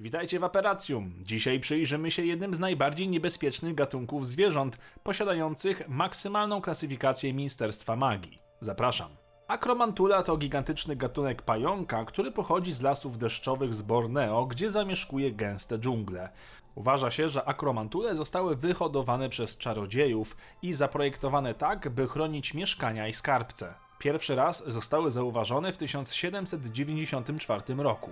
Witajcie w Aperacjum. Dzisiaj przyjrzymy się jednym z najbardziej niebezpiecznych gatunków zwierząt, posiadających maksymalną klasyfikację Ministerstwa Magii. Zapraszam. Akromantula to gigantyczny gatunek pająka, który pochodzi z lasów deszczowych z Borneo, gdzie zamieszkuje gęste dżungle. Uważa się, że akromantule zostały wyhodowane przez czarodziejów i zaprojektowane tak, by chronić mieszkania i skarbce. Pierwszy raz zostały zauważone w 1794 roku.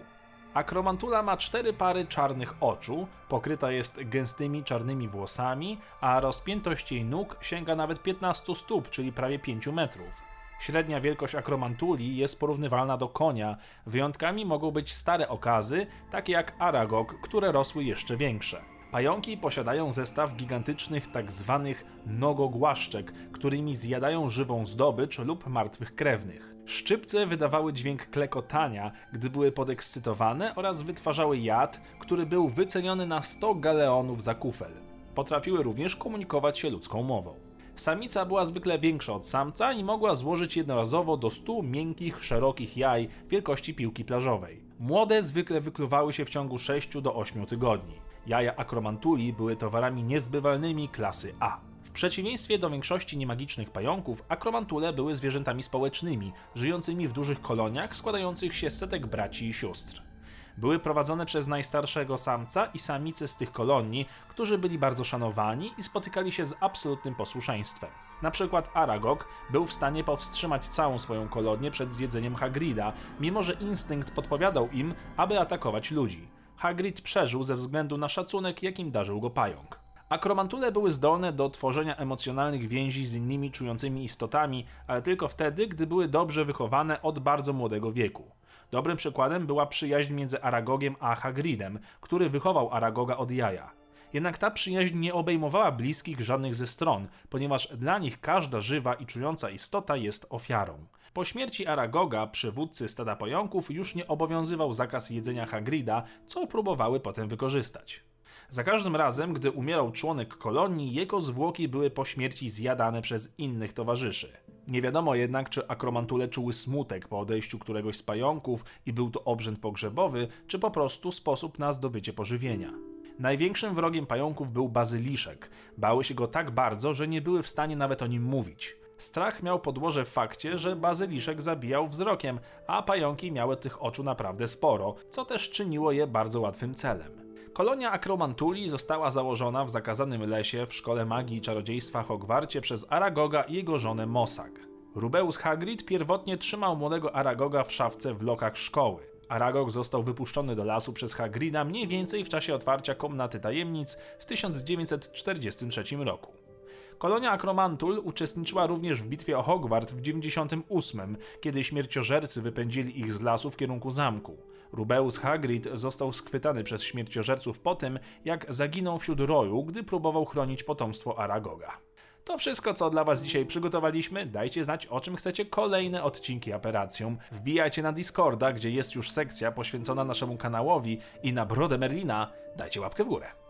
Akromantula ma cztery pary czarnych oczu, pokryta jest gęstymi czarnymi włosami, a rozpiętość jej nóg sięga nawet 15 stóp, czyli prawie 5 metrów. Średnia wielkość akromantuli jest porównywalna do konia. Wyjątkami mogą być stare okazy, takie jak aragog, które rosły jeszcze większe. Pająki posiadają zestaw gigantycznych tak zwanych nogogłaszczek, którymi zjadają żywą zdobycz lub martwych krewnych. Szczypce wydawały dźwięk klekotania, gdy były podekscytowane oraz wytwarzały jad, który był wyceniony na 100 galeonów za kufel. Potrafiły również komunikować się ludzką mową. Samica była zwykle większa od samca i mogła złożyć jednorazowo do 100 miękkich, szerokich jaj wielkości piłki plażowej. Młode zwykle wykluwały się w ciągu 6 do 8 tygodni. Jaja akromantuli były towarami niezbywalnymi klasy A. W przeciwieństwie do większości niemagicznych pająków, akromantule były zwierzętami społecznymi, żyjącymi w dużych koloniach składających się z setek braci i sióstr. Były prowadzone przez najstarszego samca i samice z tych kolonii, którzy byli bardzo szanowani i spotykali się z absolutnym posłuszeństwem. Na przykład Aragog był w stanie powstrzymać całą swoją kolonię przed zjedzeniem Hagrida, mimo że instynkt podpowiadał im, aby atakować ludzi. Hagrid przeżył ze względu na szacunek, jakim darzył go pająk. Akromantule były zdolne do tworzenia emocjonalnych więzi z innymi czującymi istotami, ale tylko wtedy, gdy były dobrze wychowane od bardzo młodego wieku. Dobrym przykładem była przyjaźń między Aragogiem a Hagridem, który wychował Aragoga od jaja. Jednak ta przyjaźń nie obejmowała bliskich żadnych ze stron, ponieważ dla nich każda żywa i czująca istota jest ofiarą. Po śmierci Aragoga, przywódcy stada pająków, już nie obowiązywał zakaz jedzenia Hagrida, co próbowały potem wykorzystać. Za każdym razem, gdy umierał członek kolonii, jego zwłoki były po śmierci zjadane przez innych towarzyszy. Nie wiadomo jednak, czy akromantule czuły smutek po odejściu któregoś z pająków i był to obrzęd pogrzebowy, czy po prostu sposób na zdobycie pożywienia. Największym wrogiem pająków był bazyliszek. Bały się go tak bardzo, że nie były w stanie nawet o nim mówić. Strach miał podłoże w fakcie, że bazyliszek zabijał wzrokiem, a pająki miały tych oczu naprawdę sporo, co też czyniło je bardzo łatwym celem. Kolonia Akromantuli została założona w zakazanym lesie w szkole magii i czarodziejstwa Hogwarcie przez Aragoga i jego żonę Mosag. Rubeus Hagrid pierwotnie trzymał młodego Aragoga w szafce w lokach szkoły. Aragog został wypuszczony do lasu przez Hagrida mniej więcej w czasie otwarcia Komnaty Tajemnic w 1943 roku. Kolonia Akromantul uczestniczyła również w bitwie o Hogwart w 98, kiedy śmierciożercy wypędzili ich z lasu w kierunku zamku. Rubeus Hagrid został schwytany przez śmierciożerców po tym, jak zaginął wśród roju, gdy próbował chronić potomstwo Aragoga. To wszystko, co dla Was dzisiaj przygotowaliśmy. Dajcie znać, o czym chcecie kolejne odcinki Aperacjum. Wbijajcie na Discorda, gdzie jest już sekcja poświęcona naszemu kanałowi i na Brodę Merlina dajcie łapkę w górę.